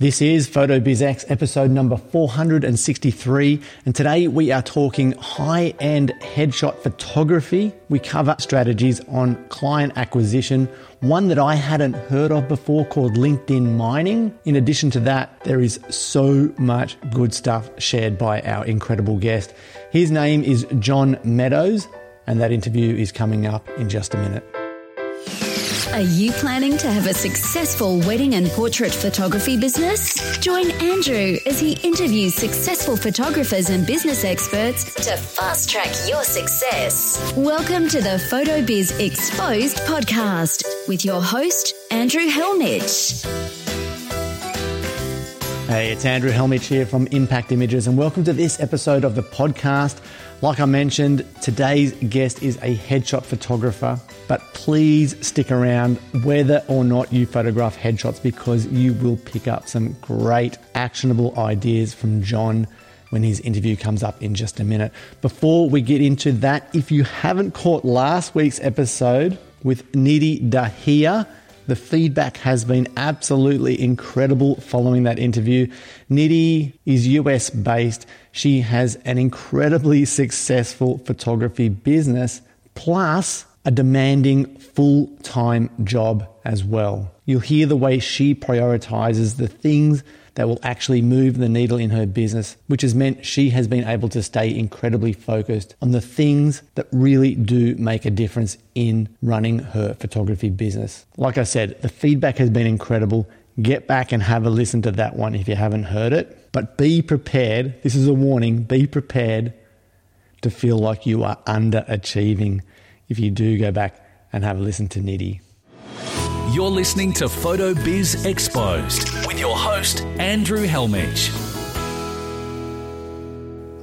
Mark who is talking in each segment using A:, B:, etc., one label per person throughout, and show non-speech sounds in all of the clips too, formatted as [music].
A: This is PhotoBizX episode number 463, and today we are talking high end headshot photography. We cover strategies on client acquisition, one that I hadn't heard of before called LinkedIn mining. In addition to that, there is so much good stuff shared by our incredible guest. His name is John Meadows, and that interview is coming up in just a minute.
B: Are you planning to have a successful wedding and portrait photography business? Join Andrew as he interviews successful photographers and business experts to fast track your success. Welcome to the PhotoBiz Exposed podcast with your host, Andrew Hellmich.
A: Hey, it's Andrew Hellmich here from Impact Images, and welcome to this episode of the podcast. Like I mentioned, today's guest is a headshot photographer, but please stick around whether or not you photograph headshots because you will pick up some great actionable ideas from John when his interview comes up in just a minute. Before we get into that, if you haven't caught last week's episode with Nidhi Dahiya, the feedback has been absolutely incredible following that interview. Nidhi is US based. She has an incredibly successful photography business, plus a demanding full time job as well. You'll hear the way she prioritizes the things that will actually move the needle in her business, which has meant she has been able to stay incredibly focused on the things that really do make a difference in running her photography business. Like I said, the feedback has been incredible. Get back and have a listen to that one if you haven't heard it. But be prepared. This is a warning. Be prepared to feel like you are underachieving if you do go back and have a listen to Nidhi.
C: You're listening to Photo Biz Exposed with your host, Andrew Hellmich.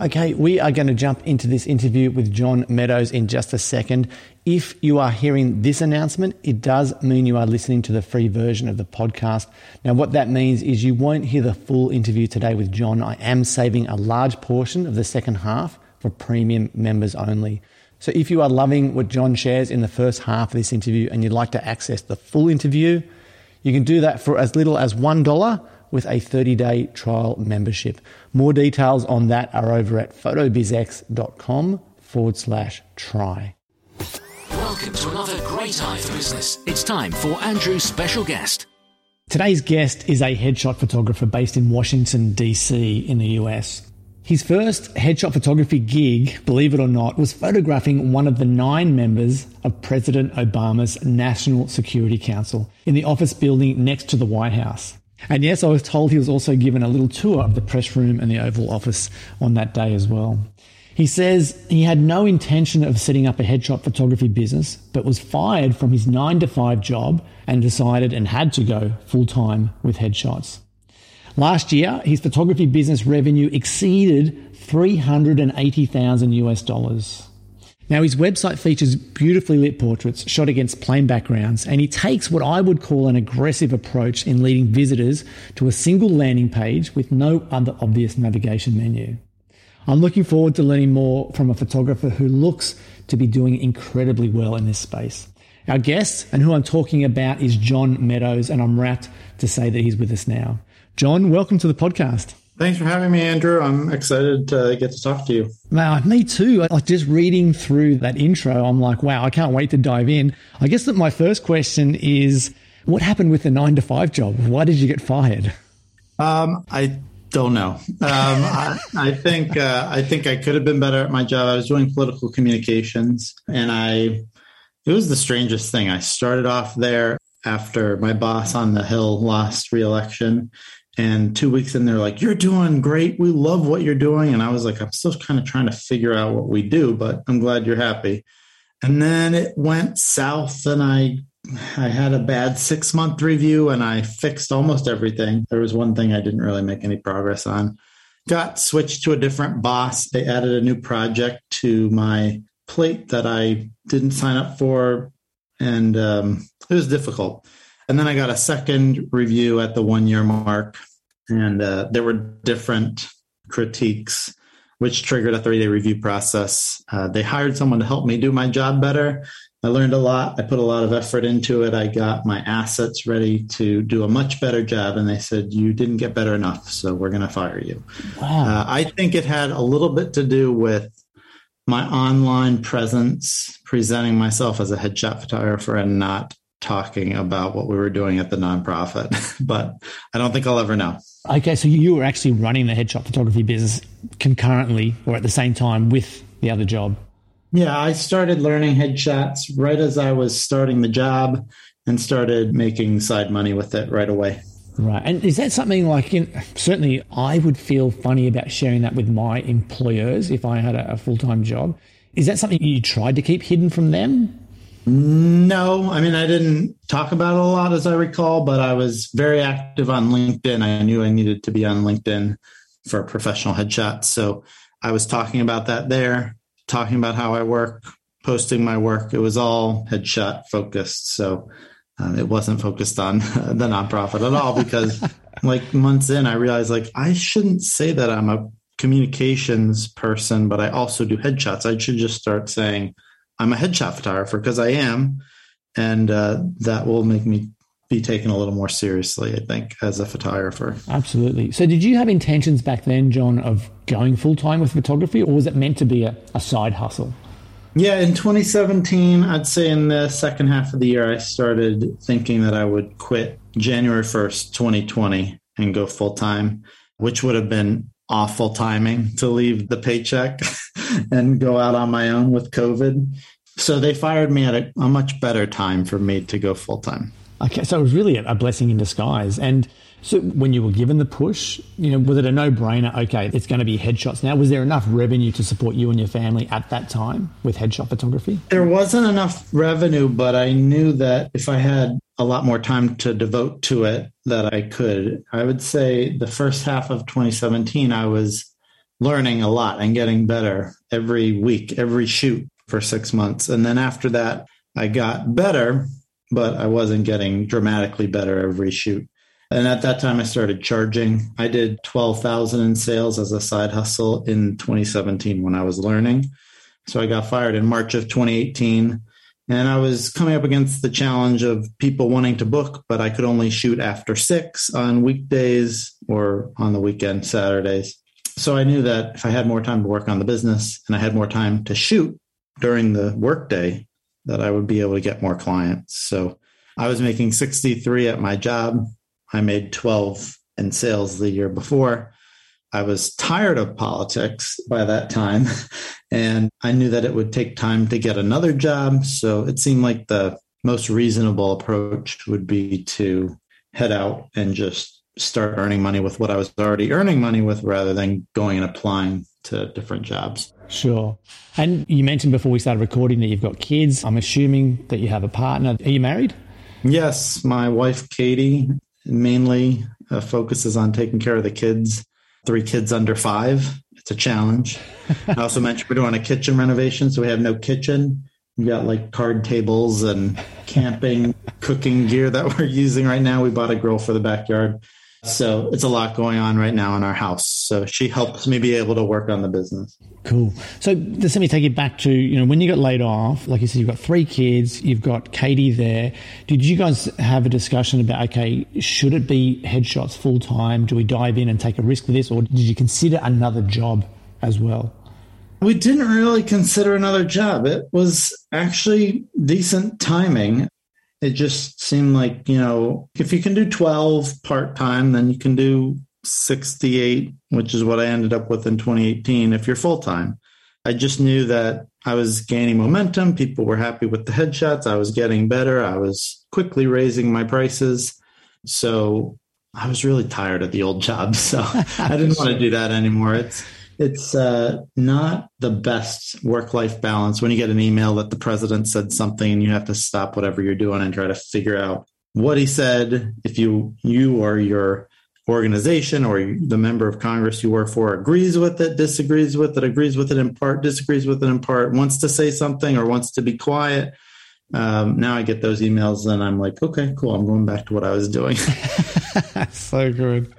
A: Okay, we are going to jump into this interview with John Meadows in just a second. If you are hearing this announcement, it does mean you are listening to the free version of the podcast. Now, what that means is you won't hear the full interview today with John. I am saving a large portion of the second half for premium members only. So if you are loving what John shares in the first half of this interview and you'd like to access the full interview, you can do that for as little as $1 with a 30 day trial membership. More details on that are over at photobizx.com forward slash try.
C: Welcome to another great eye for business. It's time for Andrew's special guest.
A: Today's guest is a headshot photographer based in Washington, D.C., in the US. His first headshot photography gig, believe it or not, was photographing one of the nine members of President Obama's National Security Council in the office building next to the White House. And yes, I was told he was also given a little tour of the press room and the Oval Office on that day as well. He says he had no intention of setting up a headshot photography business, but was fired from his nine to five job and decided and had to go full time with headshots. Last year, his photography business revenue exceeded 380,000 US dollars. Now, his website features beautifully lit portraits shot against plain backgrounds, and he takes what I would call an aggressive approach in leading visitors to a single landing page with no other obvious navigation menu. I'm looking forward to learning more from a photographer who looks to be doing incredibly well in this space. Our guest, and who I'm talking about, is John Meadows, and I'm rapt to say that he's with us now. John, welcome to the podcast.
D: Thanks for having me, Andrew. I'm excited to get to talk to you.
A: Wow, me too. Like just reading through that intro, I'm like, wow, I can't wait to dive in. I guess that my first question is what happened with the nine to five job? Why did you get fired?
D: Um, I don't know. Um, I, I, think uh, I think I could have been better at my job. I was doing political communications, and I it was the strangest thing. I started off there after my boss on the Hill lost reelection, and two weeks in, they're like, You're doing great. We love what you're doing. And I was like, I'm still kind of trying to figure out what we do, but I'm glad you're happy. And then it went south, and I I had a bad six month review and I fixed almost everything. There was one thing I didn't really make any progress on. Got switched to a different boss. They added a new project to my plate that I didn't sign up for. And um, it was difficult. And then I got a second review at the one year mark, and uh, there were different critiques, which triggered a three day review process. Uh, they hired someone to help me do my job better. I learned a lot. I put a lot of effort into it. I got my assets ready to do a much better job. And they said, You didn't get better enough. So we're going to fire you. Wow. Uh, I think it had a little bit to do with my online presence, presenting myself as a headshot photographer and not talking about what we were doing at the nonprofit. [laughs] but I don't think I'll ever know.
A: Okay. So you were actually running the headshot photography business concurrently or at the same time with the other job?
D: Yeah, I started learning headshots right as I was starting the job and started making side money with it right away.
A: Right. And is that something like, in, certainly I would feel funny about sharing that with my employers if I had a, a full time job. Is that something you tried to keep hidden from them?
D: No, I mean, I didn't talk about it a lot as I recall, but I was very active on LinkedIn. I knew I needed to be on LinkedIn for professional headshots. So I was talking about that there talking about how I work, posting my work. It was all headshot focused. So uh, it wasn't focused on [laughs] the nonprofit at all because [laughs] like months in, I realized like I shouldn't say that I'm a communications person, but I also do headshots. I should just start saying I'm a headshot photographer because I am. And uh, that will make me be taken a little more seriously, I think, as a photographer.
A: Absolutely. So, did you have intentions back then, John, of going full time with photography, or was it meant to be a, a, side hustle?
D: Yeah, in 2017, I'd say in the second half of the year, I started thinking that I would quit January 1st, 2020, and go full time, which would have been awful timing to leave the paycheck [laughs] and go out on my own with COVID. So they fired me at a, a much better time for me to go full time.
A: Okay, so it was really a blessing in disguise. And so when you were given the push, you know, was it a no-brainer? Okay, it's going to be headshots now. Was there enough revenue to support you and your family at that time with headshot photography?
D: There wasn't enough revenue, but I knew that if I had a lot more time to devote to it, that I could. I would say the first half of 2017, I was learning a lot and getting better every week, every shoot for six months. And then after that, I got better but I wasn't getting dramatically better every shoot. And at that time, I started charging. I did 12,000 in sales as a side hustle in 2017 when I was learning. So I got fired in March of 2018. And I was coming up against the challenge of people wanting to book, but I could only shoot after six on weekdays or on the weekend, Saturdays. So I knew that if I had more time to work on the business and I had more time to shoot during the workday, that I would be able to get more clients. So I was making 63 at my job. I made 12 in sales the year before. I was tired of politics by that time, [laughs] and I knew that it would take time to get another job. So it seemed like the most reasonable approach would be to head out and just start earning money with what I was already earning money with rather than going and applying to different jobs.
A: Sure. And you mentioned before we started recording that you've got kids. I'm assuming that you have a partner. Are you married?
D: Yes. My wife, Katie, mainly uh, focuses on taking care of the kids. Three kids under five. It's a challenge. [laughs] I also mentioned we're doing a kitchen renovation, so we have no kitchen. We got like card tables and camping, cooking gear that [laughs] we're using right now. We bought a grill for the backyard. So it's a lot going on right now in our house. So she helps me be able to work on the business.
A: Cool. So just let me take you back to, you know, when you got laid off, like you said, you've got three kids, you've got Katie there. Did you guys have a discussion about, okay, should it be headshots full time? Do we dive in and take a risk with this? Or did you consider another job as well?
D: We didn't really consider another job. It was actually decent timing it just seemed like, you know, if you can do 12 part time, then you can do 68, which is what I ended up with in 2018 if you're full time. I just knew that I was gaining momentum. People were happy with the headshots. I was getting better. I was quickly raising my prices. So I was really tired of the old job. [laughs] So I didn't want to do that anymore. It's it's uh, not the best work life balance when you get an email that the president said something and you have to stop whatever you're doing and try to figure out what he said. If you you or your organization or the member of Congress you work for agrees with it, disagrees with it, agrees with it in part, disagrees with it in part, wants to say something or wants to be quiet. Um, now I get those emails and I'm like, okay, cool. I'm going back to what I was doing. [laughs]
A: so good.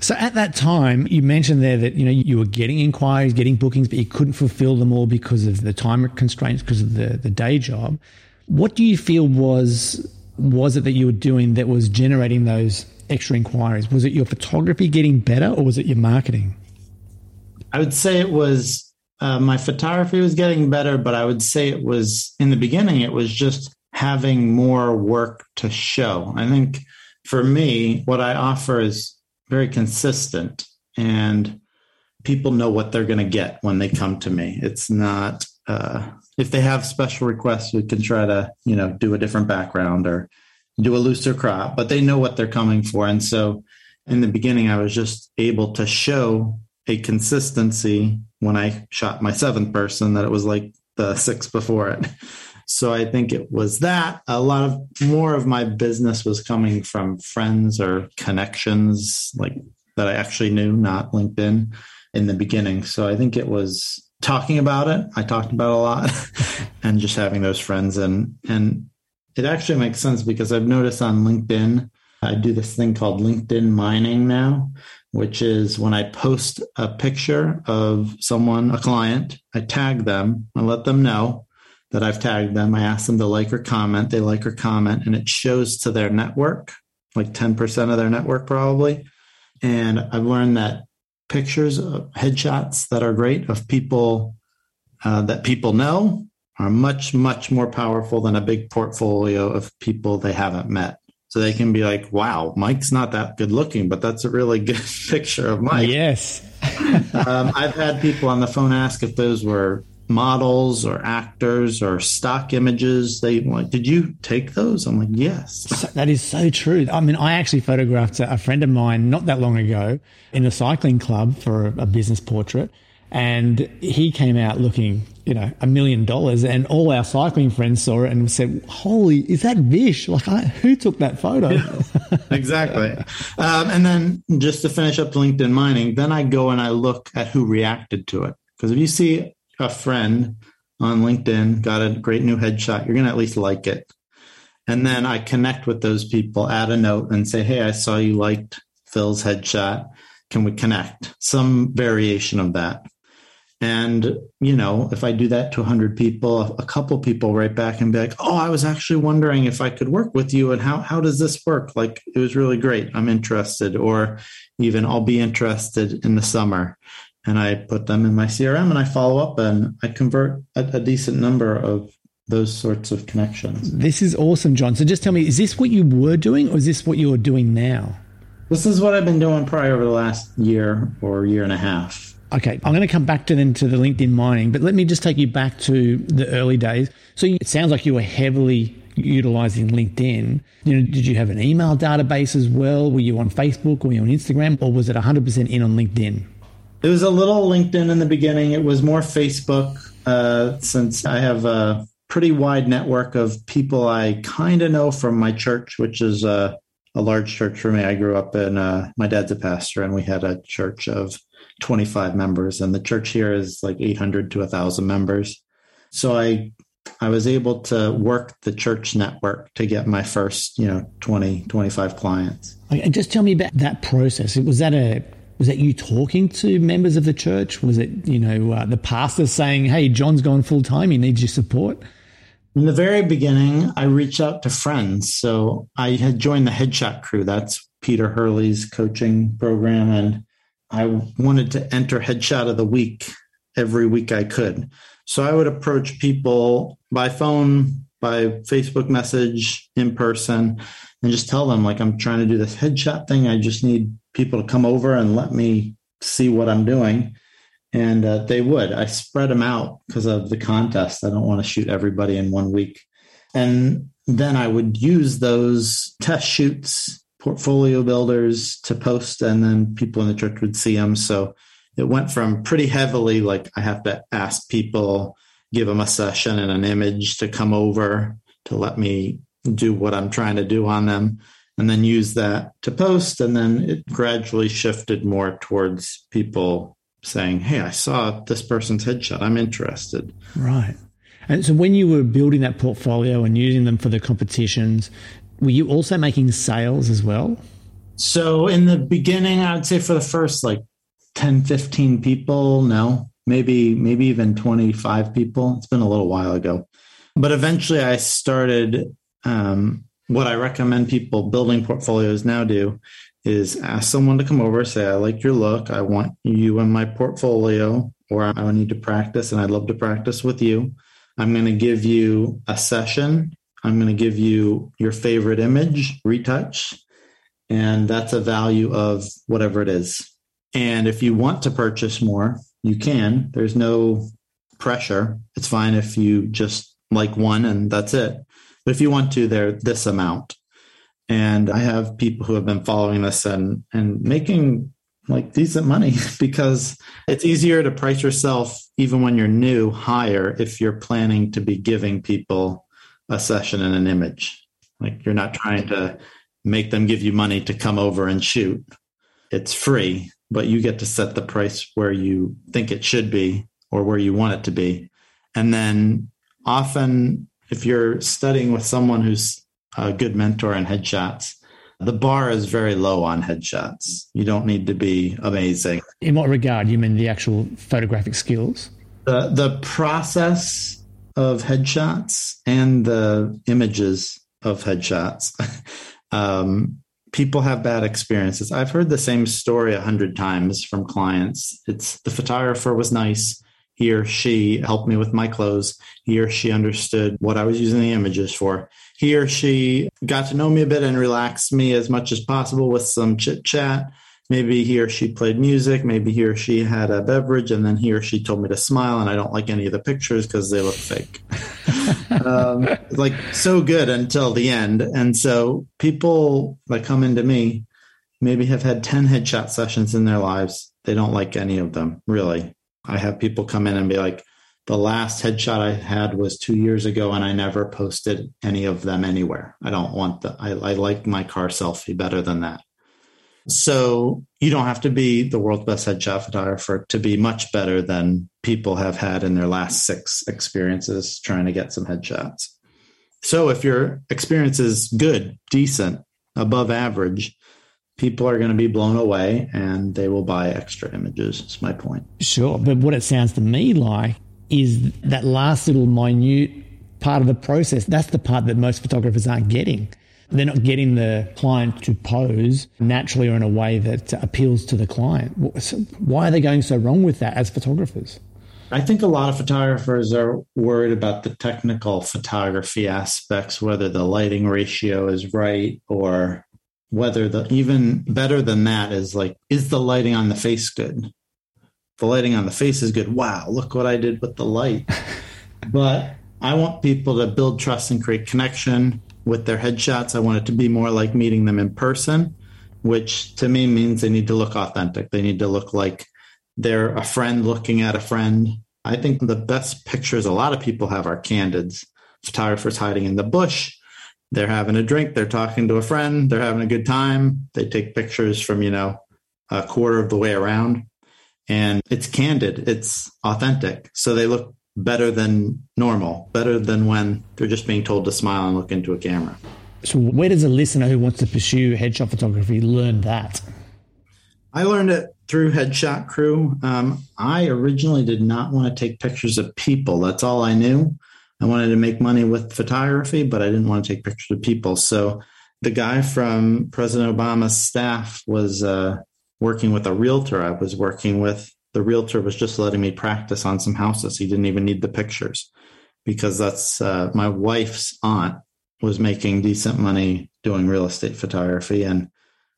A: So at that time, you mentioned there that you know you were getting inquiries, getting bookings, but you couldn't fulfill them all because of the time constraints, because of the, the day job. What do you feel was was it that you were doing that was generating those extra inquiries? Was it your photography getting better, or was it your marketing?
D: I would say it was uh, my photography was getting better, but I would say it was in the beginning. It was just having more work to show. I think for me, what I offer is very consistent and people know what they're going to get when they come to me. It's not, uh, if they have special requests, we can try to, you know, do a different background or do a looser crop, but they know what they're coming for. And so in the beginning, I was just able to show a consistency when I shot my seventh person that it was like the six before it. So I think it was that. A lot of more of my business was coming from friends or connections like that I actually knew, not LinkedIn in the beginning. So I think it was talking about it. I talked about a lot [laughs] and just having those friends and and it actually makes sense because I've noticed on LinkedIn I do this thing called LinkedIn mining now, which is when I post a picture of someone, a client, I tag them, I let them know that I've tagged them. I ask them to like or comment. They like or comment, and it shows to their network, like 10% of their network probably. And I've learned that pictures, of headshots that are great of people uh, that people know are much, much more powerful than a big portfolio of people they haven't met. So they can be like, wow, Mike's not that good looking, but that's a really [laughs] good picture of Mike.
A: Yes.
D: um, I've had people on the phone ask if those were models or actors or stock images. They like, did you take those? I'm like, yes.
A: That is so true. I mean, I actually photographed a friend of mine not that long ago in a cycling club for a business portrait. And he came out looking, you know, a million dollars. And all our cycling friends saw it and said, Holy, is that Vish? Like, I, who took that photo? Yeah,
D: exactly. Um, and then just to finish up LinkedIn mining, then I go and I look at who reacted to it. Because if you see a friend on LinkedIn, got a great new headshot, you're going to at least like it. And then I connect with those people, add a note and say, Hey, I saw you liked Phil's headshot. Can we connect? Some variation of that. And, you know, if I do that to 100 people, a couple people write back and be like, oh, I was actually wondering if I could work with you and how, how does this work? Like, it was really great. I'm interested. Or even I'll be interested in the summer and I put them in my CRM and I follow up and I convert a, a, decent number of those sorts of connections.
A: This is awesome, John. So just tell me, is this what you were doing or is this what you're doing now?
D: This is what I've been doing probably over the last year or year and a half.
A: Okay, I'm going to come back to then to the LinkedIn mining, but let me just take you back to the early days. So it sounds like you were heavily utilizing LinkedIn. You know, did you have an email database as well? Were you on Facebook? Were you on Instagram? Or was it 100% in on LinkedIn?
D: It was a little LinkedIn in the beginning. It was more Facebook uh, since I have a pretty wide network of people I kind of know from my church, which is a, a, large church for me. I grew up in, uh, my dad's a pastor, and we had a church of 25 members, and the church here is like 800 to 1,000 members. So I I was able to work the church network to get my first, you know, 20, 25 clients.
A: Just tell me about that process. Was that a was that you talking to members of the church? Was it, you know, uh, the pastor saying, hey, John's gone full time, he needs your support?
D: In the very beginning, I reached out to friends. So I had joined the Headshot Crew. That's Peter Hurley's coaching program. And I wanted to enter Headshot of the Week every week I could. So I would approach people by phone, by Facebook message, in person, and just tell them, like, I'm trying to do this headshot thing. I just need people to come over and let me see what I'm doing. And uh, they would. I spread them out because of the contest. I don't want to shoot everybody in one week. And then I would use those test shoots, portfolio builders to post, and then people in the church would see them. So it went from pretty heavily like I have to ask people, give them a session and an image to come over to let me do what I'm trying to do on them and then use that to post. And then it gradually shifted more towards people saying, Hey, I saw this person's headshot. I'm interested.
A: Right. And so when you were building that portfolio and using them for the competitions, were you also making sales as well?
D: So in the beginning, I would say for the first like 10, 15 people, no, maybe, maybe even 25 people. It's been a little while ago. But eventually I started um, what I recommend people building portfolios now do is ask someone to come over, say, I like your look. I want you in my portfolio, or I need to practice and I'd love to practice with you. I'm going to give you a session. I'm going to give you your favorite image, retouch, and that's a value of whatever it is. And if you want to purchase more, you can. There's no pressure. It's fine if you just like one and that's it. But if you want to, they're this amount. And I have people who have been following this and and making like decent money [laughs] because it's easier to price yourself even when you're new higher if you're planning to be giving people a session and an image. Like you're not trying to make them give you money to come over and shoot. It's free, but you get to set the price where you think it should be or where you want it to be. And then often if you're studying with someone who's a good mentor in headshots, the bar is very low on headshots. You don't need to be amazing.
A: In what regard? You mean the actual photographic skills?
D: The the process of headshots and the images of headshots. [laughs] um, people have bad experiences. I've heard the same story a hundred times from clients. It's the photographer was nice he or she helped me with my clothes. He or she understood what I was using the images for. He or she got to know me a bit and relaxed me as much as possible with some chit chat. Maybe he or she played music. Maybe he or she had a beverage, and then he or she told me to smile. And I don't like any of the pictures because they look fake. [laughs] um, like so good until the end. And so people that come into me maybe have had 10 headshot sessions in their lives. They don't like any of them, really. I have people come in and be like, the last headshot I had was two years ago, and I never posted any of them anywhere. I don't want the, I, I like my car selfie better than that. So you don't have to be the world's best headshot photographer to be much better than people have had in their last six experiences trying to get some headshots. So if your experience is good, decent, above average, people are going to be blown away and they will buy extra images. It's my point.
A: Sure. But what it sounds to me like is that last little minute part of the process. That's the part that most photographers aren't getting. They're not getting the client to pose naturally or in a way that appeals to the client. Why are they going so wrong with that as photographers?
D: I think a lot of photographers are worried about the technical photography aspects, whether the lighting ratio is right or whether the even better than that is like is the lighting on the face good? The lighting on the face is good. Wow look what i did with the light. [laughs] But i want people to build trust and create connection with their headshots. I want it to be more like meeting them in person which to me means they need to look authentic. They need to look like they're a friend looking at a friend. I think the best pictures a lot of people have are candids. Photographers hiding in the bush they're having a drink, they're talking to a friend, they're having a good time. They take pictures from, you know, a quarter of the way around. And it's candid, it's authentic. So they look better than normal, better than when they're just being told to smile and look into a camera.
A: So, where does a listener who wants to pursue headshot photography learn that?
D: I learned it through Headshot Crew. Um, I originally did not want to take pictures of people. That's all I knew. I wanted to make money with photography, but I didn't want to take pictures of people. So the guy from President Obama's staff was uh, working with a realtor. I was working with the realtor was just letting me practice on some houses. He didn't even need the pictures because that's uh, my wife's aunt was making decent money doing real estate photography. And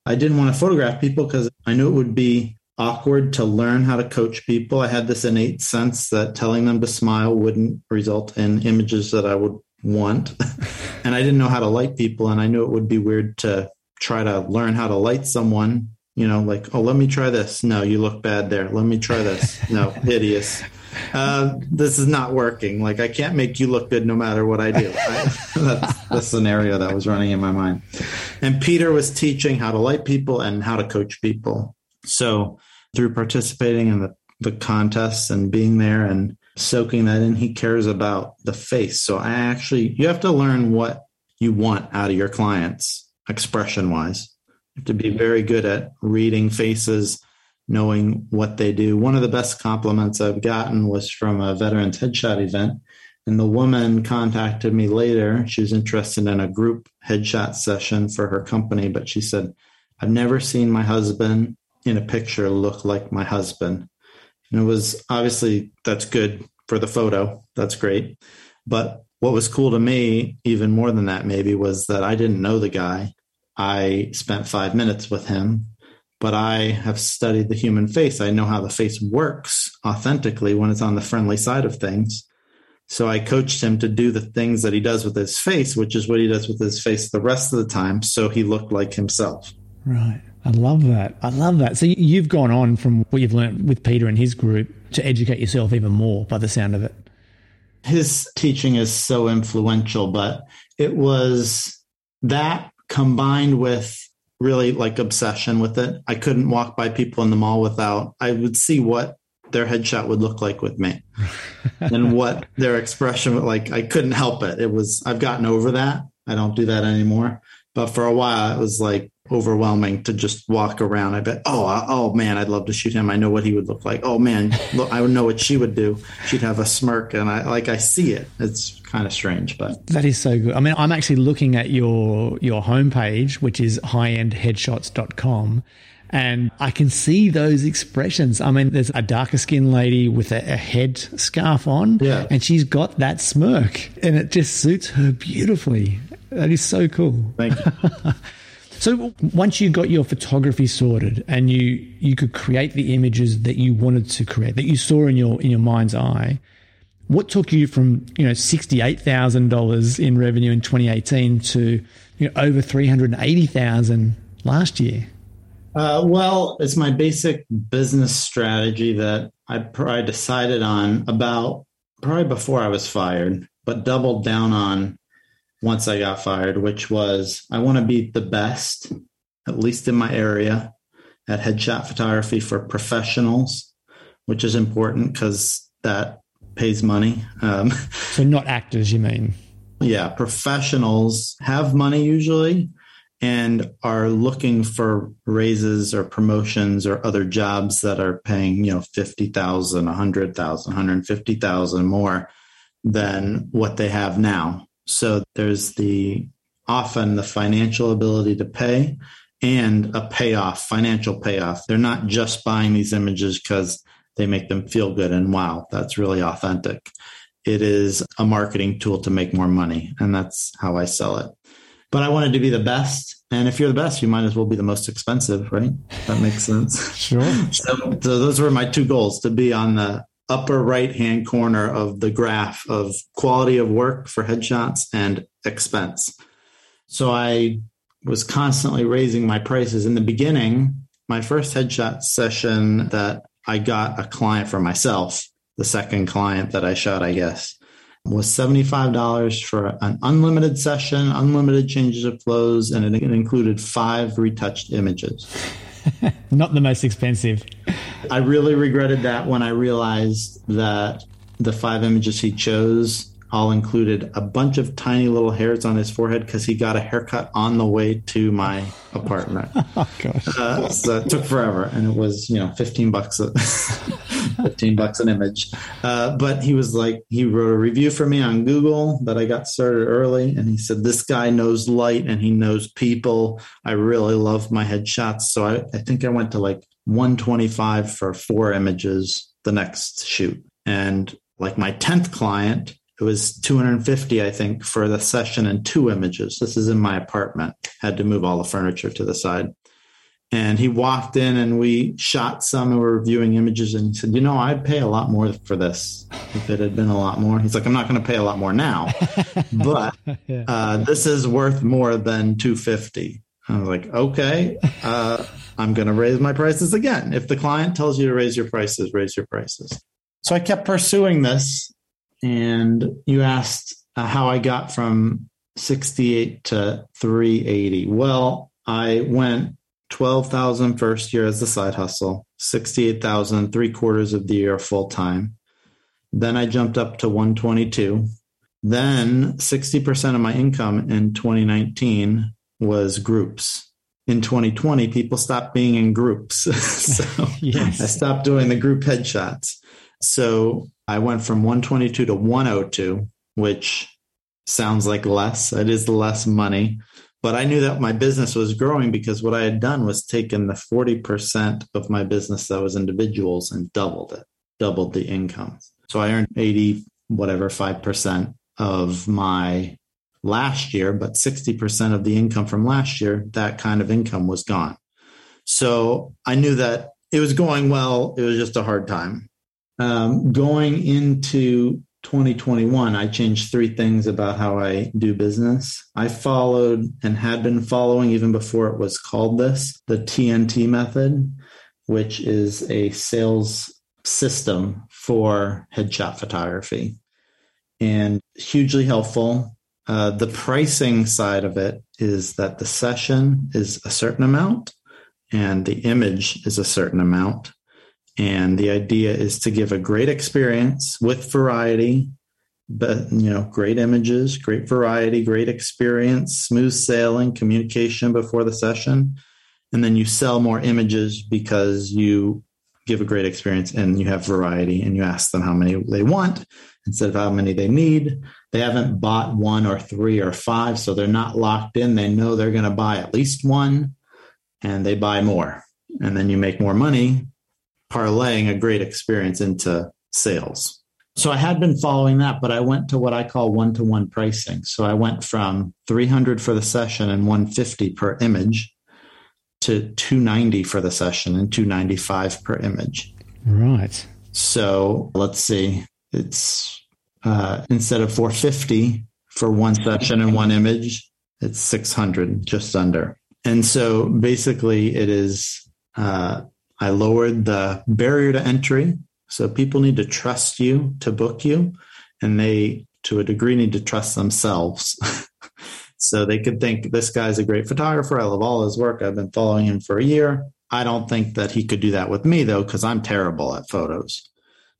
D: I didn't want to photograph people because I knew it would be awkward to learn how to coach people. I had this innate sense that telling them to smile wouldn't result in images that I would want. [laughs] and I didn't know how to light people. And I knew it would be weird to try to learn how to light someone, you know, like, oh, let me try this. No, you look bad there. Let me try this. [laughs] No, hideous. Uh, this is not working. Like, I can't make you look good no matter what I do. [laughs] I, that's the scenario that was running in my mind. And Peter was teaching how to light people and how to coach people. So through participating in the, the contests and being there and soaking that in, he cares about the face. So I actually, you have to learn what you want out of your clients expression wise. You have to be very good at reading faces, knowing what they do. One of the best compliments I've gotten was from a veterans headshot event. And the woman contacted me later. She was interested in a group headshot session for her company, but she said, I've never seen my husband in a picture look like my husband. And it was obviously that's good for the photo. That's great. But what was cool to me, even more than that, maybe, was that I didn't know the guy. I spent five minutes with him, but I have studied the human face. I know how the face works authentically when it's on the friendly side of things. So I coached him to do the things that he does with his face, which is what he does with his face the rest of the time. So he looked like himself.
A: Right. I love that. I love that. So you've gone on from what you've learned with Peter and his group to educate yourself even more by the sound of it.
D: His teaching is so influential, but it was that combined with really like obsession with it. I couldn't walk by people in the mall without, I would see what their headshot would look like with me [laughs] and what their expression like. I couldn't help it. It was, I've gotten over that. I don't do that anymore. But for a while, it was like overwhelming to just walk around. I bet, oh, oh man, I'd love to shoot him. I know what he would look like. Oh man, look, I would know what she would do. She'd have a smirk, and I like I see it. It's kind of strange, but
A: that is so good. I mean, I'm actually looking at your your homepage, which is highendheadshots.com. And I can see those expressions. I mean, there's a darker skinned lady with a, a head scarf on,
D: yeah.
A: and she's got that smirk, and it just suits her beautifully. That is so cool.
D: Thank you. [laughs]
A: so once you got your photography sorted and you you could create the images that you wanted to create, that you saw in your in your mind's eye, what took you from you know sixty eight thousand dollars in revenue in 2018 to you know, over three hundred eighty thousand last year?
D: Uh, well, it's my basic business strategy that I, I decided on about probably before I was fired, but doubled down on once I got fired, which was I want to be the best, at least in my area, at headshot photography for professionals, which is important because that pays money. Um, [laughs]
A: so, not actors, you mean?
D: Yeah, professionals have money usually and are looking for raises or promotions or other jobs that are paying, you know, 50,000, 100,000, 150,000 more than what they have now. So there's the often the financial ability to pay and a payoff, financial payoff. They're not just buying these images because they make them feel good and wow, that's really authentic. It is a marketing tool to make more money. And that's how I sell it. But I wanted to be the best. And if you're the best, you might as well be the most expensive, right? That makes sense.
A: Sure. [laughs]
D: so, so those were my two goals to be on the upper right hand corner of the graph of quality of work for headshots and expense. So I was constantly raising my prices. In the beginning, my first headshot session that I got a client for myself, the second client that I shot, I guess, was $75 for an unlimited session, unlimited changes of clothes, and it included five retouched images. [laughs]
A: Not the most expensive.
D: I really regretted that when I realized that the five images he chose all included a bunch of tiny little hairs on his forehead because he got a haircut on the way to my apartment. [laughs]
A: oh gosh!
D: Uh, so it took forever, and it was you know fifteen bucks, a, [laughs] fifteen bucks an image. Uh, but he was like, he wrote a review for me on Google that I got started early, and he said this guy knows light and he knows people. I really love my headshots, so I, I think I went to like one twenty five for four images the next shoot, and like my tenth client it was 250 i think for the session and two images. This is in my apartment. Had to move all the furniture to the side. And he walked in and we shot some and we were reviewing images and he said you know i'd pay a lot more for this if it had been a lot more. He's like i'm not going to pay a lot more now [laughs] but uh, this is worth more than 250 i was like okay uh, i'm going to raise my prices again. If the client tells you to raise your prices raise your prices. So i kept pursuing this and you asked uh, how I got from 68 to 380. Well, I went 12,000 first year as a side hustle, 68,000 three quarters of the year full time. Then I jumped up to 122. Then 60% of my income in 2019 was groups. in 2020, people stopped being in groups. [laughs] so [laughs] yes. I stopped doing the group headshots. So I went from 122 to 102, which sounds like less. It is less money. But I knew that my business was growing because what I had done was taken the 40% of my business that was individuals and doubled it, doubled the income. So I earned 80, whatever, 5% of my last year, but 60% of the income from last year, that kind of income was gone. So I knew that it was going well. It was just a hard time. Um, going into 2021, I changed three things about how I do business. I followed and had been following even before it was called this, the TNT method, which is a sales system for headshot photography and hugely helpful. Uh, the pricing side of it is that the session is a certain amount and the image is a certain amount. And the idea is to give a great experience with variety, but you know, great images, great variety, great experience, smooth sailing, communication before the session. And then you sell more images because you give a great experience and you have variety and you ask them how many they want instead of how many they need. They haven't bought one or three or five, so they're not locked in. They know they're going to buy at least one and they buy more. And then you make more money, parlaying a great experience into sales. So I had been following that, but I went to what I call one to one pricing. So I went from 300 for the session and 150 per image to 290 for the session and 295 per image.
A: Right.
D: So let's see, it's uh, instead of 450 for one session and one image, it's 600, just under. And so basically, it is uh, I lowered the barrier to entry. So people need to trust you to book you, and they, to a degree, need to trust themselves. [laughs] so they could think this guy's a great photographer. I love all his work. I've been following him for a year. I don't think that he could do that with me though, because I'm terrible at photos.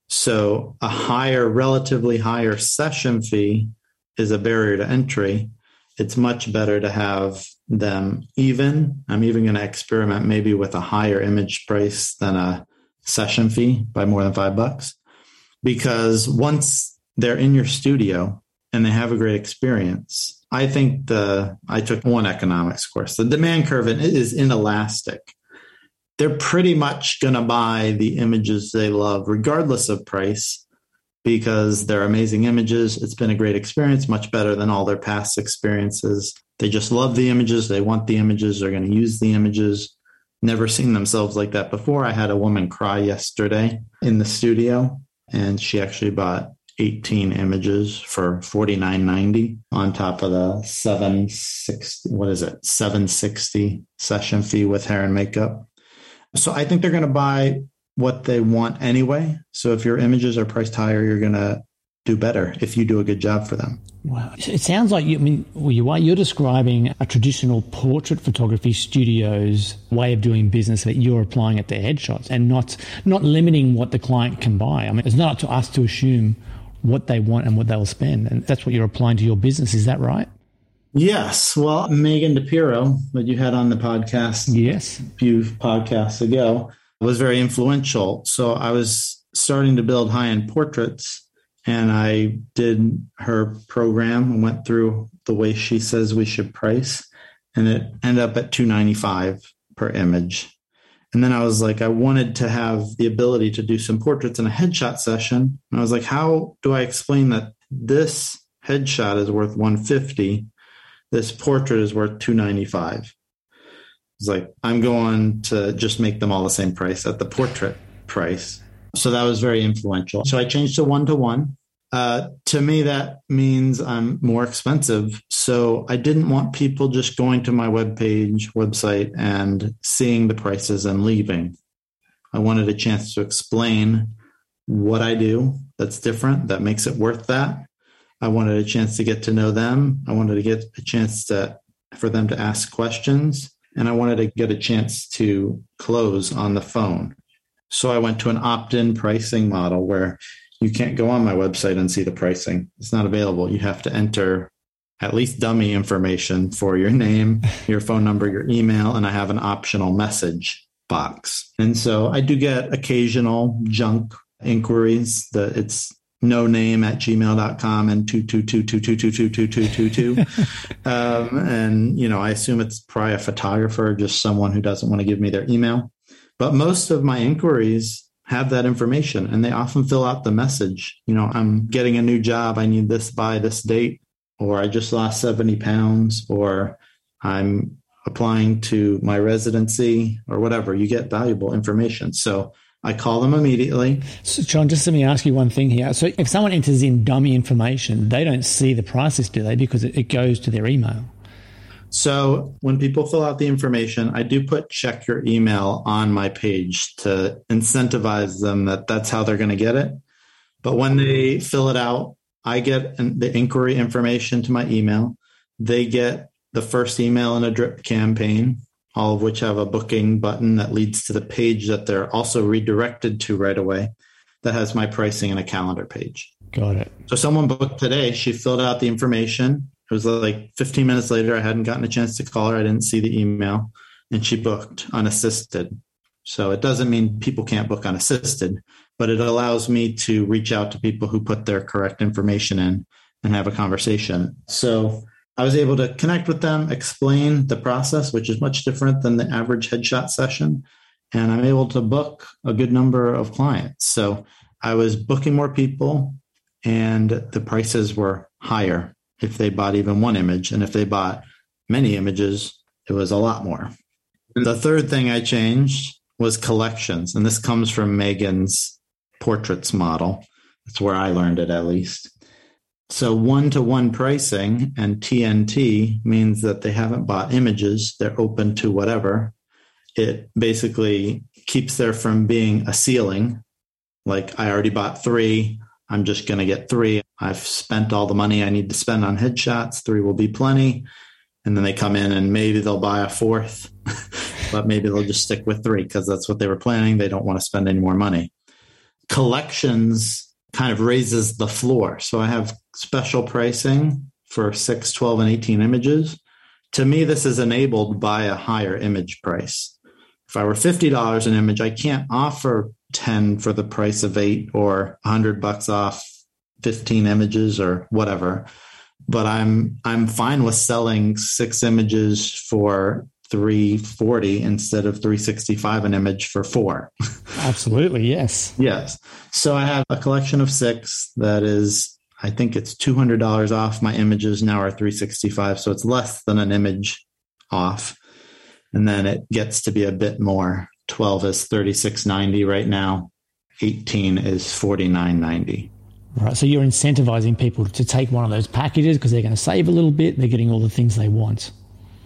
D: So a higher, relatively higher session fee is a barrier to entry. It's much better to have them even. I'm even going to experiment maybe with a higher image price than a session fee by more than five bucks. Because once they're in your studio and they have a great experience, I think the, I took one economics course. The demand curve is inelastic they're pretty much going to buy the images they love, regardless of price, because they're amazing images. It's been a great experience, much better than all their past experiences. They just love the images. They want the images. They're going to use the images. Never seen themselves like that before. I had a woman cry yesterday in the studio, and she actually bought 18 images for 49.90 on top of the 760 what is it 760 session fee with hair and makeup so I think they're going to buy what they want anyway. So if your images are priced higher, you're going to do better if you do a good job for them.
A: Wow. It sounds like you I mean you're, you're describing a traditional portrait photography studio's way of doing business that you're applying at their headshots and not not limiting what the client can buy. I mean it's not up to us to assume what they want and what they'll spend. And that's what you're applying to your business. Is that right?
D: Yes. Well, Megan DiPiero, that you had on the podcast
A: yes.
D: a few podcasts ago, was very influential. So I was starting to build high end portraits and I did her program and went through the way she says we should price. And it ended up at 295 per image. And then I was like, I wanted to have the ability to do some portraits in a headshot session. And I was like, how do I explain that this headshot is worth 150 this portrait is worth 295 it's like i'm going to just make them all the same price at the portrait price. So that was very influential. So i changed to one to one. Uh, to me that means i'm more expensive. So i didn't want people just going to my web page website and seeing the prices and leaving. I wanted a chance to explain what i do that's different that makes it worth that. I wanted a chance to get to know them. I wanted to get a chance to for them to ask questions and I wanted to get a chance to close on the phone. So I went to an opt-in pricing model where you can't go on my website and see the pricing. It's not available. You have to enter at least dummy information for your name, [laughs] your phone number, your email, and I have an optional message box. And so I do get occasional junk inquiries that it's no name at gmail.com and 22222222222. um, and, you know, I assume it's probably a photographer, just someone who doesn't want to give me their email. But most of my inquiries have that information and they often fill out the message. You know, I'm getting a new job. I need this by this date, or I just lost 70 pounds, or I'm applying to my residency or whatever. You get valuable information. So I call them immediately.
A: So, John, just let me ask you one thing here. So, if someone enters in dummy information, they don't see the prices, do they? Because it, it goes to their email.
D: So, when people fill out the information, I do put check your email on my page to incentivize them that that's how they're going to get it. But when they fill it out, I get the inquiry information to my email. They get the first email in a drip campaign all of which have a booking button that leads to the page that they're also redirected to right away that has my pricing and a calendar page.
A: Got it.
D: So someone booked today, she filled out the information. It was like 15 minutes later. I hadn't gotten a chance to call her. I didn't see the email and she booked unassisted. So it doesn't mean people can't book unassisted, but it allows me to reach out to people who put their correct information in and have a conversation. So I was able to connect with them, explain the process, which is much different than the average headshot session. And I'm able to book a good number of clients. So I was booking more people, and the prices were higher if they bought even one image. And if they bought many images, it was a lot more. The third thing I changed was collections. And this comes from Megan's portraits model. That's where I learned it, at least. So one to one pricing and TNT means that they haven't bought images, they're open to whatever. It basically keeps there from being a ceiling. Like I already bought three, I'm just going to get three. I've spent all the money I need to spend on headshots, three will be plenty. And then they come in and maybe they'll buy a fourth, [laughs] but maybe they'll just stick with three because that's what they were planning. They don't want to spend any more money. Collections kind of raises the floor. So I have special pricing for 6, 12, and 18 images. To me, this is enabled by a higher image price. If I were $50 an image, I can't offer 10 for the price of 8 or 100 bucks off 15 images or whatever. But I'm I'm fine with selling 6 images for 340 instead of 365 an image for four.
A: Absolutely, yes. [laughs]
D: yes. So I have a collection of six that is, I think it's $200 off. My images now are 365. So it's less than an image off. And then it gets to be a bit more. 12 is 3690 right now. 18 is 4990.
A: Right. So you're incentivizing people to take one of those packages because they're going to save a little bit. They're getting all the things they want.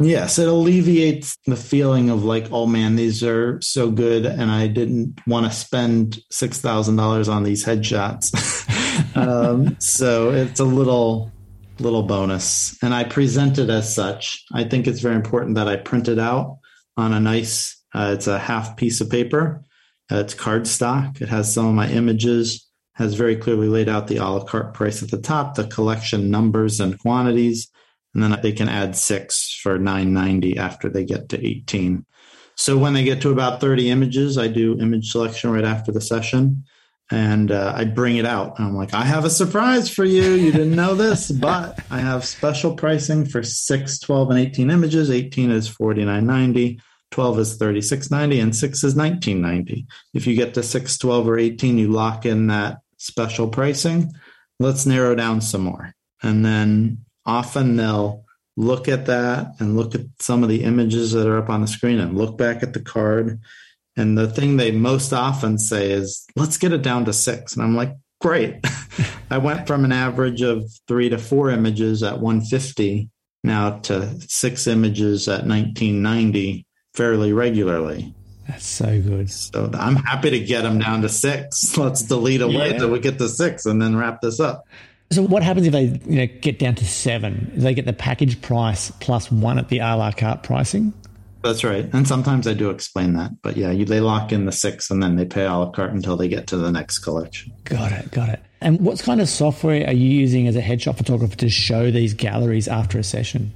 D: Yes, it alleviates the feeling of like, oh man, these are so good, and I didn't want to spend six thousand dollars on these headshots. [laughs] um, so it's a little little bonus, and I present it as such. I think it's very important that I print it out on a nice. Uh, it's a half piece of paper. Uh, it's cardstock. It has some of my images. Has very clearly laid out the a la carte price at the top, the collection numbers and quantities and then they can add six for 990 after they get to 18 so when they get to about 30 images i do image selection right after the session and uh, i bring it out. I'm like i have a surprise for you. You didn't know this [laughs] but i have special pricing for 6 12 and 18 images. 18 is 4990 12 is 3690 and 6 is 1990 if you get to 6 12 or 18 you lock in that special pricing. Let's narrow down some more. And then often they'll look at that and look at some of the images that are up on the screen and look back at the card. And the thing they most often say is, let's get it down to six. And I'm like, great. [laughs] I went from an average of three to four images at 150 now to six images at 1990 fairly regularly.
A: That's so good.
D: So I'm happy to get them down to six. [laughs] Let's delete away yeah. till we get to six and then wrap this up.
A: So what happens if they you know get down to seven? They get the package price plus one at the a la carte pricing.
D: That's right, and sometimes I do explain that. But yeah, you, they lock in the six and then they pay a la carte until they get to the next collection.
A: Got it, got it. And what kind of software are you using as a headshot photographer to show these galleries after a session?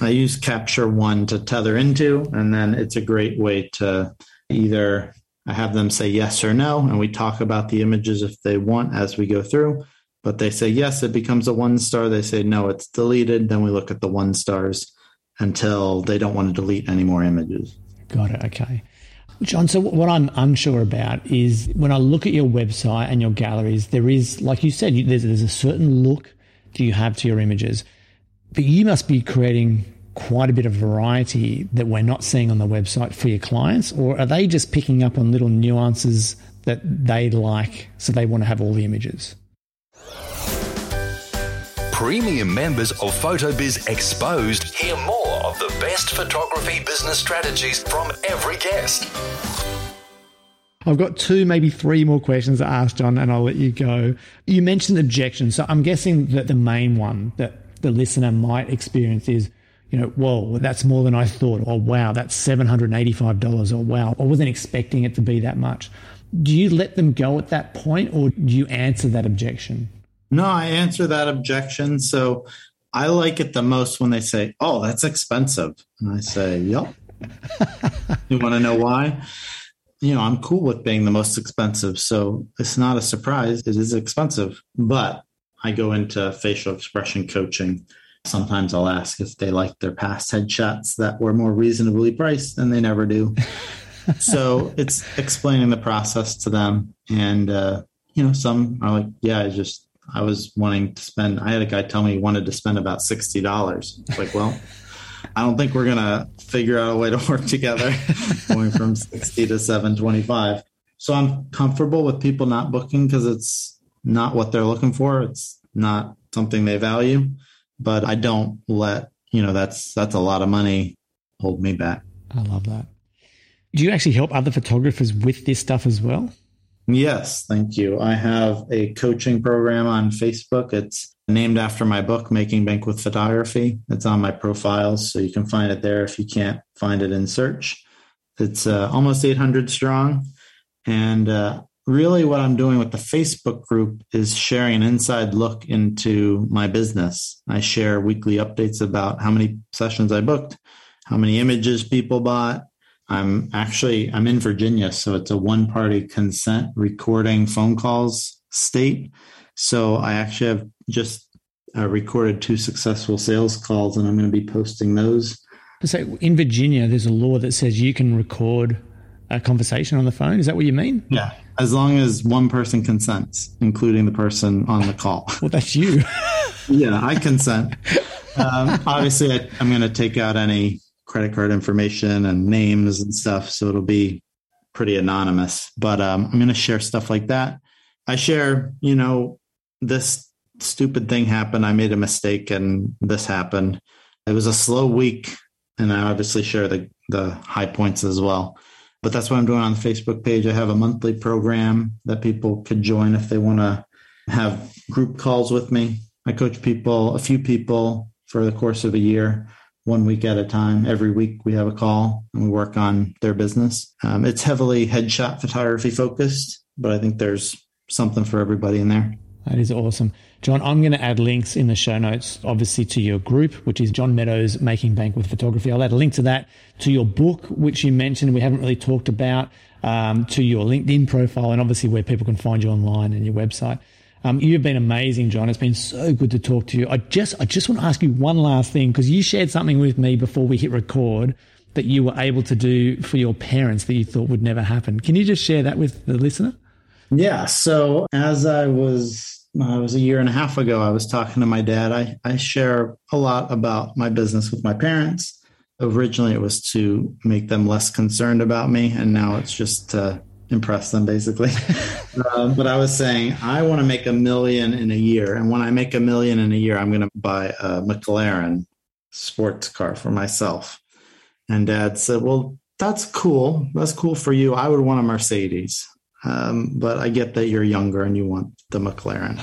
D: I use Capture One to tether into, and then it's a great way to either I have them say yes or no, and we talk about the images if they want as we go through. But they say yes, it becomes a one star. They say no, it's deleted. Then we look at the one stars until they don't want to delete any more images.
A: Got it. Okay. John, so what I'm unsure about is when I look at your website and your galleries, there is, like you said, there's, there's a certain look that you have to your images, but you must be creating quite a bit of variety that we're not seeing on the website for your clients, or are they just picking up on little nuances that they like, so they want to have all the images?
C: Premium members of PhotoBiz Exposed hear more of the best photography business strategies from every guest.
A: I've got two, maybe three more questions to ask, John, and I'll let you go. You mentioned objections. So I'm guessing that the main one that the listener might experience is, you know, whoa, that's more than I thought. Or wow, that's $785. Or wow, I wasn't expecting it to be that much. Do you let them go at that point or do you answer that objection?
D: No, I answer that objection. So I like it the most when they say, "Oh, that's expensive," and I say, "Yep." [laughs] you want to know why? You know, I'm cool with being the most expensive, so it's not a surprise. It is expensive, but I go into facial expression coaching. Sometimes I'll ask if they like their past headshots that were more reasonably priced, and they never do. [laughs] so it's explaining the process to them, and uh, you know, some are like, "Yeah, I just I was wanting to spend. I had a guy tell me he wanted to spend about sixty dollars. It's like, well, I don't think we're gonna figure out a way to work together, [laughs] going from sixty to seven twenty-five. So I'm comfortable with people not booking because it's not what they're looking for. It's not something they value. But I don't let you know that's that's a lot of money hold me back.
A: I love that. Do you actually help other photographers with this stuff as well?
D: Yes, thank you. I have a coaching program on Facebook. It's named after my book, Making Bank with Photography. It's on my profile, so you can find it there if you can't find it in search. It's uh, almost 800 strong. And uh, really, what I'm doing with the Facebook group is sharing an inside look into my business. I share weekly updates about how many sessions I booked, how many images people bought, I'm actually I'm in Virginia, so it's a one party consent recording phone calls state. So I actually have just uh, recorded two successful sales calls, and I'm going to be posting those.
A: So in Virginia, there's a law that says you can record a conversation on the phone. Is that what you mean?
D: Yeah, as long as one person consents, including the person on the call. [laughs]
A: Well, that's you. [laughs]
D: yeah, I consent. [laughs] Um, obviously, I, I'm going to take out any credit card information and names and stuff. So it'll be pretty anonymous. But um, I'm going to share stuff like that. I share, you know, this stupid thing happened. I made a mistake and this happened. It was a slow week. And I obviously share the, the high points as well. But that's what I'm doing on the Facebook page. I have a monthly program that people could join if they want to have group calls with me. I coach people, a few people for the course of a year one week at a time. Every week we have a call and we work on their business. Um, it's heavily headshot photography focused, but I think there's something for everybody in there.
A: That is awesome. John, I'm going to add links in the show notes, obviously, to your group, which is John Meadows Making Bank with Photography. I'll add a link to that, to your book, which you mentioned we haven't really talked about, um, to your LinkedIn profile, and obviously where people can find you online and your website. Um, you've been amazing, John. It's been so good to talk to you. I just, I just want to ask you one last thing because you shared something with me before we hit record that you were able to do for your parents that you thought would never happen. Can you just share that with the listener?
D: Yeah. So as I was, I was a year and a half ago, I was talking to my dad. I, I share a lot about my business with my parents. Originally, it was to make them less concerned about me, and now it's just to impress them basically. uh, [laughs] but I was saying, I want to make a million in a year. And when I make a million in a year, I'm going to buy a McLaren sports car for myself. And dad said, Well, that's cool. That's cool for you. I would want a Mercedes. Um, but I get that you're younger and you want the McLaren.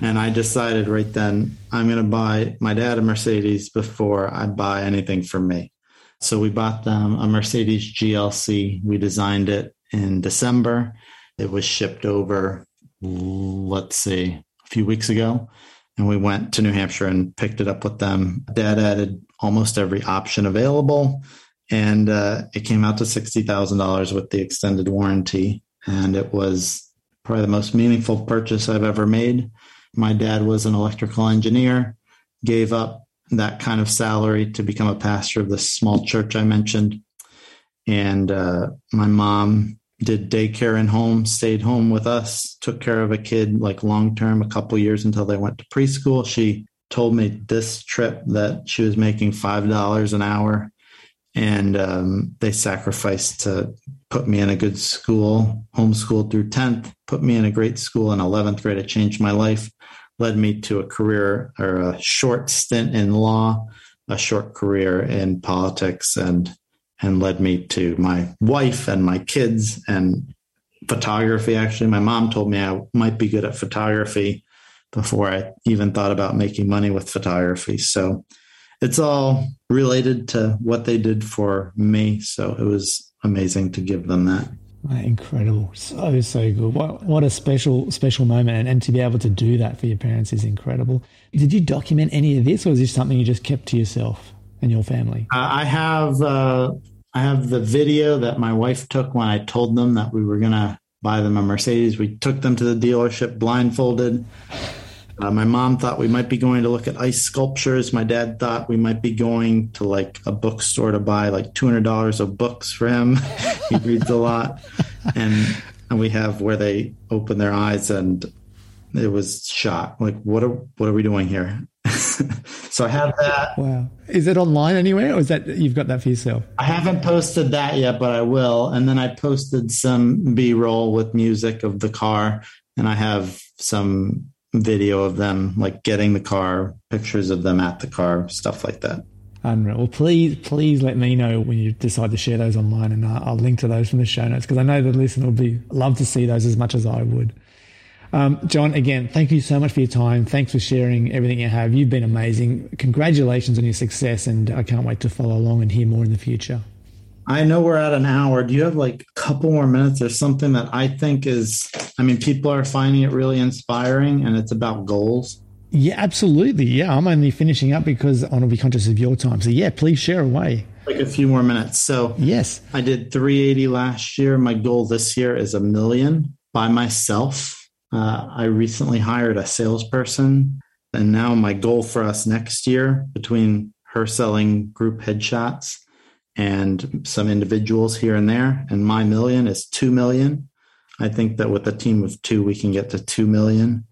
D: And I decided right then, I'm going to buy my dad a Mercedes before I buy anything for me. So we bought them a Mercedes GLC. We designed it in December. It was shipped over let's see, a few weeks ago. And we went to New Hampshire and picked it up with them. Dad added almost every option available. And uh, it came out to $60,000 with the extended warranty. And it was probably the most meaningful purchase I've ever made. My dad was an electrical engineer, gave up that kind of salary to become a pastor of the small church I mentioned. And uh, my mom did daycare and home, stayed home with us, took care of a kid like long term, a couple years until they went to preschool. She told me this trip that she was making $5 an hour and um, they sacrificed to put me in a good school, homeschooled through 10th, put me in a great school in 11th grade. It changed my life, led me to a career or a short stint in law, a short career in politics, and and led me to my wife and my kids and photography. Actually, my mom told me I might be good at photography before I even thought about making money with photography. So it's all related to what they did for me. So it was amazing to give them that.
A: Incredible. So, so good. What, what a special, special moment. And, and to be able to do that for your parents is incredible. Did you document any of this or is this something you just kept to yourself? And your family?
D: Uh, I have uh, I have the video that my wife took when I told them that we were gonna buy them a Mercedes. We took them to the dealership blindfolded. Uh, my mom thought we might be going to look at ice sculptures. My dad thought we might be going to like a bookstore to buy like two hundred dollars of books for him. [laughs] he reads a lot, and and we have where they open their eyes and it was shot. Like what are what are we doing here? [laughs] so I have that.
A: Wow. Is it online anywhere or is that you've got that for yourself?
D: I haven't posted that yet, but I will. And then I posted some B roll with music of the car and I have some video of them like getting the car, pictures of them at the car, stuff like that.
A: Unreal. Well, please, please let me know when you decide to share those online, and I'll link to those from the show notes because I know the listener will be love to see those as much as I would. Um, John, again, thank you so much for your time. Thanks for sharing everything you have. You've been amazing. Congratulations on your success, and I can't wait to follow along and hear more in the future.
D: I know we're at an hour. Do you have like a couple more minutes or something that I think is, I mean, people are finding it really inspiring and it's about goals?
A: Yeah, absolutely. Yeah, I'm only finishing up because I want to be conscious of your time. So, yeah, please share away.
D: Like a few more minutes. So,
A: yes,
D: I did 380 last year. My goal this year is a million by myself uh, I recently hired a salesperson, and now my goal for us next year, between her selling group headshots and some individuals here and there, and my million is two million. I think that with a team of two, we can get to two million.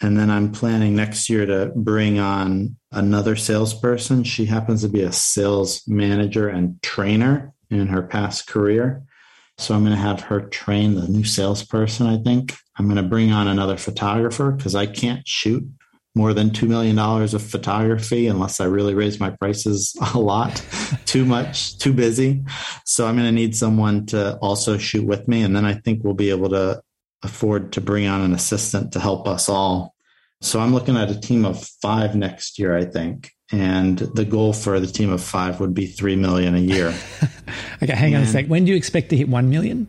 D: And then I'm planning next year to bring on another salesperson. She happens to be a sales manager and trainer in her past career. So I'm going to have her train the new salesperson, I think. I'm going to bring on another photographer because I can't shoot more than $2 million of photography unless I really raise my prices [laughs] a lot. too much, too busy. So I'm going to need someone to also shoot with me. And then I think we'll be able to afford to bring on an assistant to help us all. So I'm looking at a team of five next year, I think and the goal for the team of five would be three million a year. [laughs]
A: okay, hang and on a sec. When do you expect to hit one million?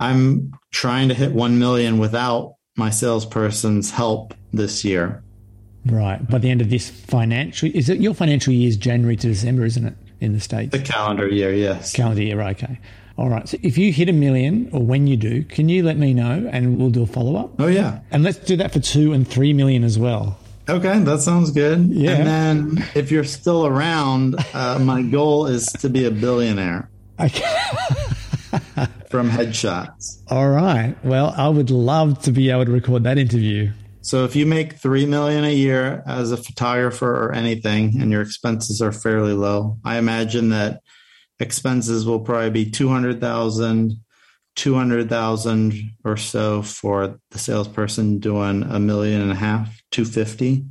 D: I'm trying to hit one million without my salesperson's help this year.
A: Right. By the end of this financial, is it your financial year is January to December, isn't it, in the states?
D: The calendar year, yes.
A: Calendar year, okay. All right. So if you hit a million, or when you do, can you let me know, and we'll do a follow up?
D: Oh yeah.
A: And let's do that for two and three million as well.
D: Okay, that sounds good. Yeah. And then if you're still around, uh, my goal is to be a billionaire. [laughs] From headshots.
A: All right. Well, I would love to be able to record that interview.
D: So if you make 3 million a year as a photographer or anything and your expenses are fairly low, I imagine that expenses will probably be 200,000 200,000 or so for the salesperson doing a million and a half, 250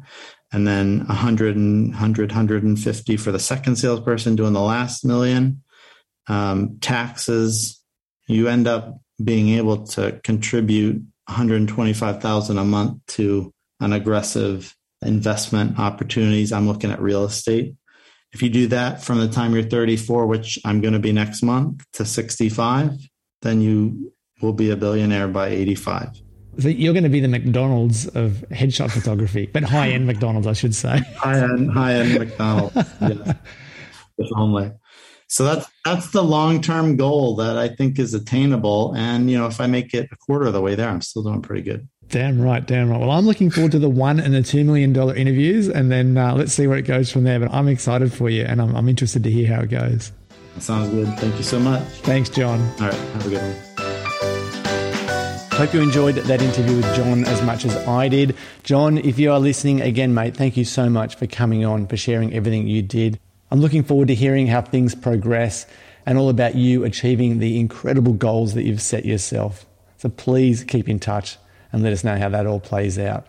D: and then 100 and 100 150 for the second salesperson doing the last million. Um, taxes you end up being able to contribute 125,000 a month to an aggressive investment opportunities. I'm looking at real estate. If you do that from the time you're 34 which i'm going to be next month to 65 then you will be a billionaire by 85.
A: So you're going to be the McDonald's of headshot photography, but high end McDonald's, I should say. [laughs]
D: High end, high end McDonald's. yes. [laughs] If only. So that's that's the long term goal that I think is attainable. And you know, if I make it a quarter of the way there, I'm still doing pretty good.
A: Damn right, damn right. Well, I'm looking forward to the one and the two million dollar interviews, and then uh, let's see where it goes from there. But I'm excited for you, and I'm, I'm interested to hear how it goes.
D: That sounds good. Thank you so much.
A: Thanks, John.
D: All right, have a good one.
A: Hope you enjoyed that interview with John as much as I did. John, if you are listening again, mate, thank you so much for coming on, for sharing everything you did. I'm looking forward to hearing how things progress and all about you achieving the incredible goals that you've set yourself. So please keep in touch and let us know how that all plays out.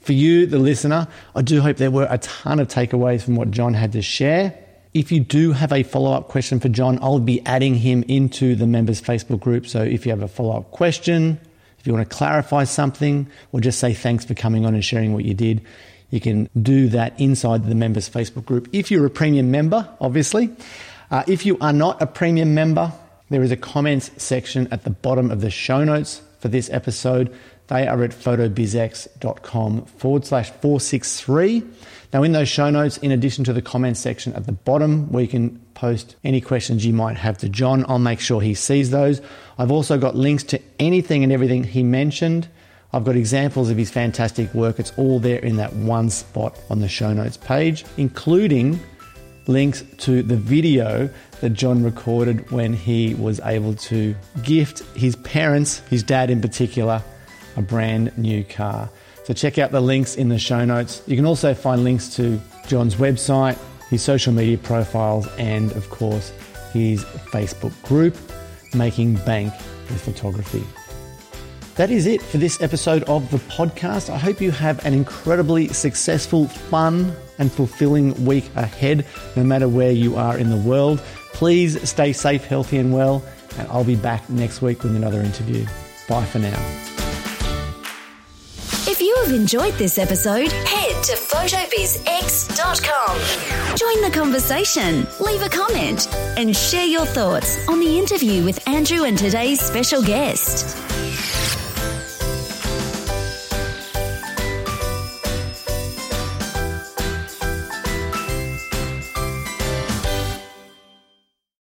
A: For you, the listener, I do hope there were a ton of takeaways from what John had to share. If you do have a follow up question for John, I'll be adding him into the members Facebook group. So if you have a follow up question, if you want to clarify something, or just say thanks for coming on and sharing what you did, you can do that inside the members Facebook group. If you're a premium member, obviously. Uh, if you are not a premium member, there is a comments section at the bottom of the show notes for this episode. They are at photobizx.com forward slash 463. Now, in those show notes, in addition to the comments section at the bottom, where you can post any questions you might have to John, I'll make sure he sees those. I've also got links to anything and everything he mentioned. I've got examples of his fantastic work. It's all there in that one spot on the show notes page, including links to the video that John recorded when he was able to gift his parents, his dad in particular, a brand new car. So check out the links in the show notes. You can also find links to John's website, his social media profiles, and of course, his Facebook group, Making Bank with Photography. That is it for this episode of the podcast. I hope you have an incredibly successful, fun, and fulfilling week ahead, no matter where you are in the world. Please stay safe, healthy, and well, and I'll be back next week with another interview. Bye for now.
B: If you have enjoyed this episode, head to photobizx.com. Join the conversation, leave a comment, and share your thoughts on the interview with Andrew and today's special guest.